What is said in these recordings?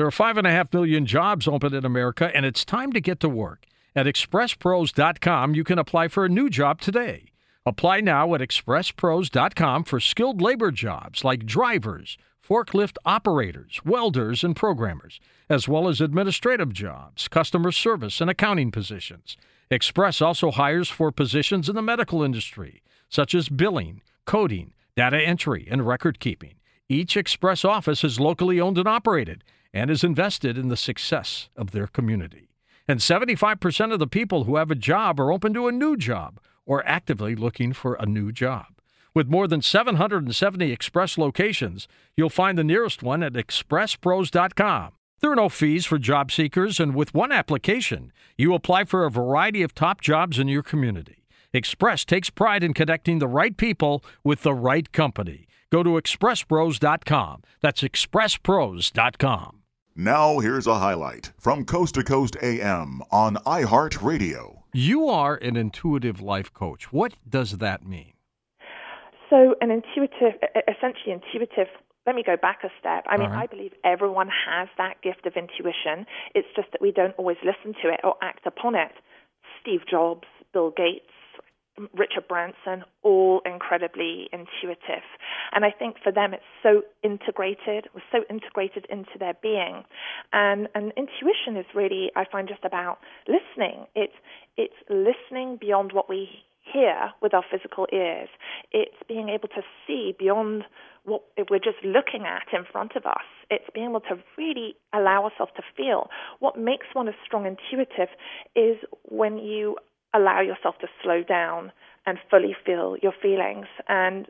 There are 5.5 million jobs open in America, and it's time to get to work. At expresspros.com, you can apply for a new job today. Apply now at expresspros.com for skilled labor jobs like drivers, forklift operators, welders, and programmers, as well as administrative jobs, customer service, and accounting positions. Express also hires for positions in the medical industry, such as billing, coding, data entry, and record keeping. Each Express office is locally owned and operated and is invested in the success of their community. And 75% of the people who have a job are open to a new job or actively looking for a new job. With more than 770 Express locations, you'll find the nearest one at expresspros.com. There are no fees for job seekers, and with one application, you apply for a variety of top jobs in your community. Express takes pride in connecting the right people with the right company. Go to expresspros.com. That's expresspros.com. Now, here's a highlight from Coast to Coast AM on iHeartRadio. You are an intuitive life coach. What does that mean? So, an intuitive, essentially intuitive. Let me go back a step. I mean, right. I believe everyone has that gift of intuition. It's just that we don't always listen to it or act upon it. Steve Jobs, Bill Gates, Richard Branson, all incredibly intuitive. And I think for them it's so integrated, was so integrated into their being. And and intuition is really I find just about listening. It's it's listening beyond what we hear with our physical ears. It's being able to see beyond what we're just looking at in front of us. It's being able to really allow ourselves to feel. What makes one a strong intuitive is when you allow yourself to slow down and fully feel your feelings. And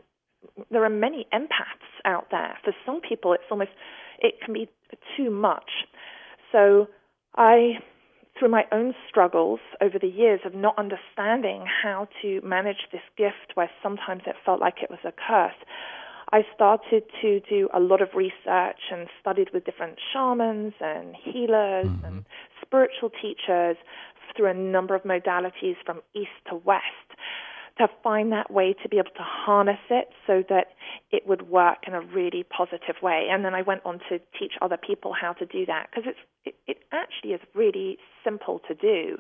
there are many empaths out there. For some people, it's almost, it can be too much. So I, through my own struggles over the years of not understanding how to manage this gift where sometimes it felt like it was a curse, I started to do a lot of research and studied with different shamans and healers mm-hmm. and spiritual teachers through a number of modalities from east to west to find that way to be able to harness it so that it would work in a really positive way. And then I went on to teach other people how to do that because it, it actually is really simple to do.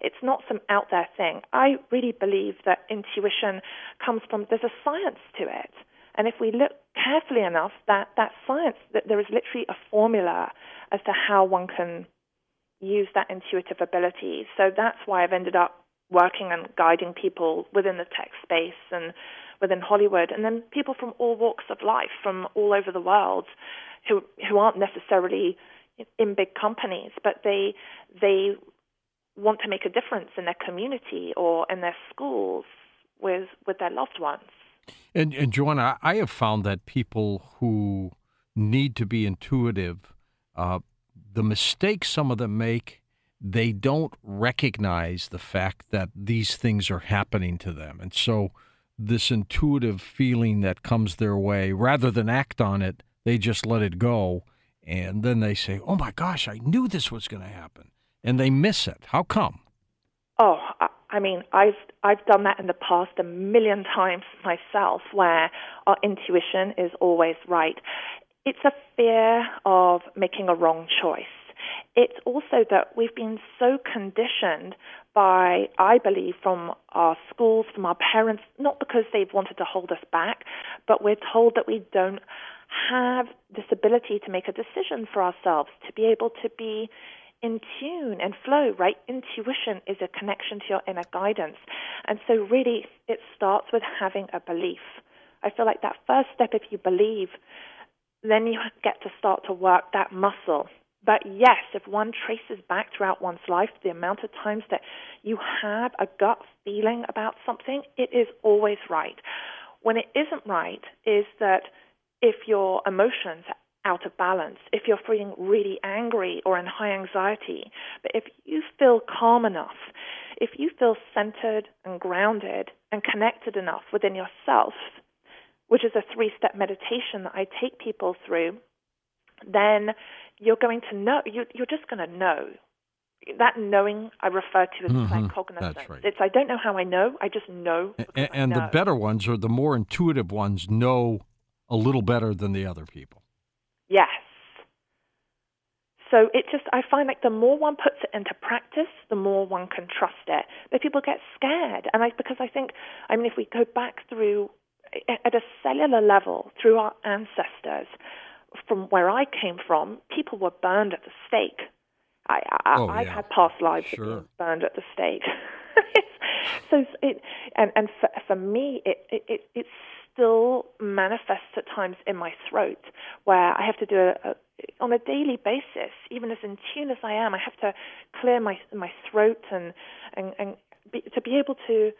It's not some out there thing. I really believe that intuition comes from there's a science to it. And if we look carefully enough, that, that science, that there is literally a formula as to how one can use that intuitive ability. So that's why I've ended up working and guiding people within the tech space and within Hollywood, and then people from all walks of life, from all over the world, who who aren't necessarily in big companies, but they they want to make a difference in their community or in their schools with with their loved ones. And, and Joanna, I have found that people who need to be intuitive, uh, the mistakes some of them make, they don't recognize the fact that these things are happening to them. And so, this intuitive feeling that comes their way, rather than act on it, they just let it go. And then they say, Oh my gosh, I knew this was going to happen. And they miss it. How come? Oh, I mean, I've I've done that in the past a million times myself, where our intuition is always right. It's a fear of making a wrong choice. It's also that we've been so conditioned by, I believe, from our schools, from our parents, not because they've wanted to hold us back, but we're told that we don't have this ability to make a decision for ourselves, to be able to be in tune and flow, right? Intuition is a connection to your inner guidance. And so, really, it starts with having a belief. I feel like that first step, if you believe, then you get to start to work that muscle. But yes, if one traces back throughout one's life the amount of times that you have a gut feeling about something, it is always right. When it isn't right is that if your emotions are out of balance, if you're feeling really angry or in high anxiety, but if you feel calm enough, if you feel centered and grounded and connected enough within yourself, which is a three step meditation that I take people through, then you're going to know, you, you're just going to know. That knowing I refer to as mm-hmm. cognizance. That's right. It's I don't know how I know, I just know. And, and know. the better ones or the more intuitive ones know a little better than the other people. Yes. so it just, I find like the more one puts it into practice, the more one can trust it. But people get scared. And I, because I think, I mean, if we go back through at a cellular level through our ancestors, from where I came from, people were burned at the stake. I, I, oh, I've yeah. had past lives sure. being burned at the stake. so it, and and for, for me, it, it, it, it still manifests at times in my throat, where I have to do a, a on a daily basis, even as in tune as I am, I have to clear my my throat and and, and be, to be able to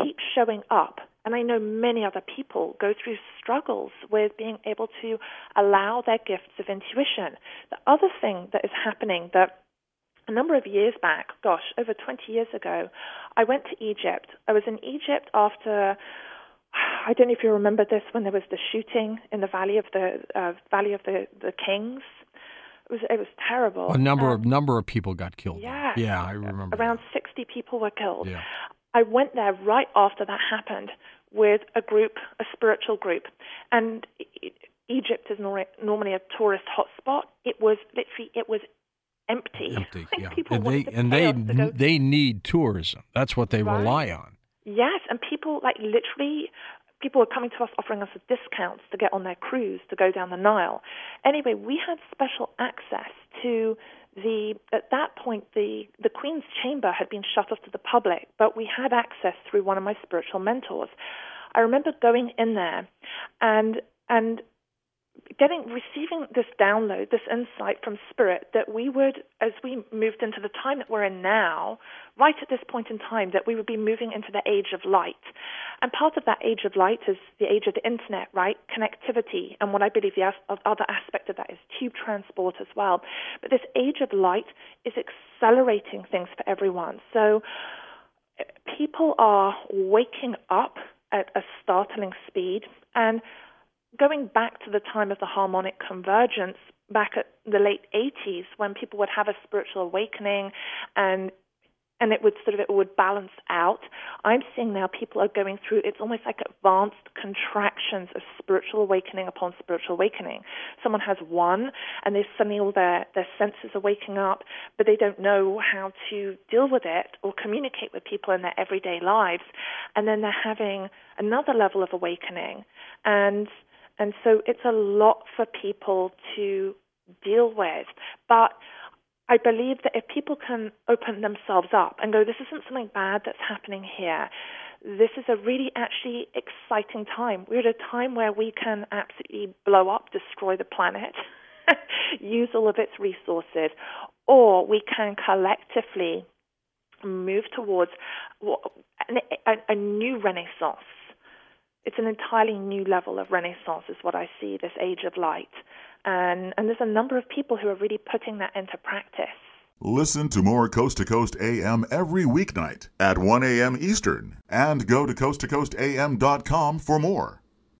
keep showing up. And I know many other people go through struggles with being able to allow their gifts of intuition. The other thing that is happening that a number of years back, gosh, over 20 years ago, I went to Egypt. I was in Egypt after I don't know if you remember this when there was the shooting in the Valley of the uh, Valley of the the Kings. It was it was terrible. A number Um, of number of people got killed. yeah, yeah, I remember. around that. 60 people were killed. Yeah. I went there right after that happened with a group, a spiritual group, and Egypt is nor- normally a tourist hotspot. It was literally it was empty. Empty. Yeah, people and they and they they need tourism. That's what they Right. rely on. Yes, and people like literally people were coming to us offering us discounts to get on their cruise to go down the Nile. Anyway, we had special access to the at that point the the Queen's chamber had been shut off to the public, but we had access through one of my spiritual mentors. I remember going in there and and getting receiving this download, this insight from spirit that we would, as we moved into the time that we're in now, right at this point in time, that we would be moving into the age of light. And part of that age of light is the age of the internet, right? Connectivity. And what I believe the as- other aspect of that is tube transport as well. But this age of light is accelerating things for everyone. So people are waking up at a startling speed. And going back to the time of the harmonic convergence, back at the late 80s, when people would have a spiritual awakening and and it would sort of it would balance out. I'm seeing now people are going through it's almost like advanced contractions of spiritual awakening upon spiritual awakening. Someone has one and they suddenly all their, their senses are waking up, but they don't know how to deal with it or communicate with people in their everyday lives. And then they're having another level of awakening. And and so it's a lot for people to deal with. But I believe that if people can open themselves up and go, this isn't something bad that's happening here. This is a really actually exciting time. We're at a time where we can absolutely blow up, destroy the planet, use all of its resources, or we can collectively move towards a, new renaissance. It's an entirely new level of renaissance, is what I see this age of light. And, and there's a number of people who are really putting that into practice. Listen to more Coast to Coast AM every weeknight at 1 a.m. Eastern and go to coasttocoastam.com for more.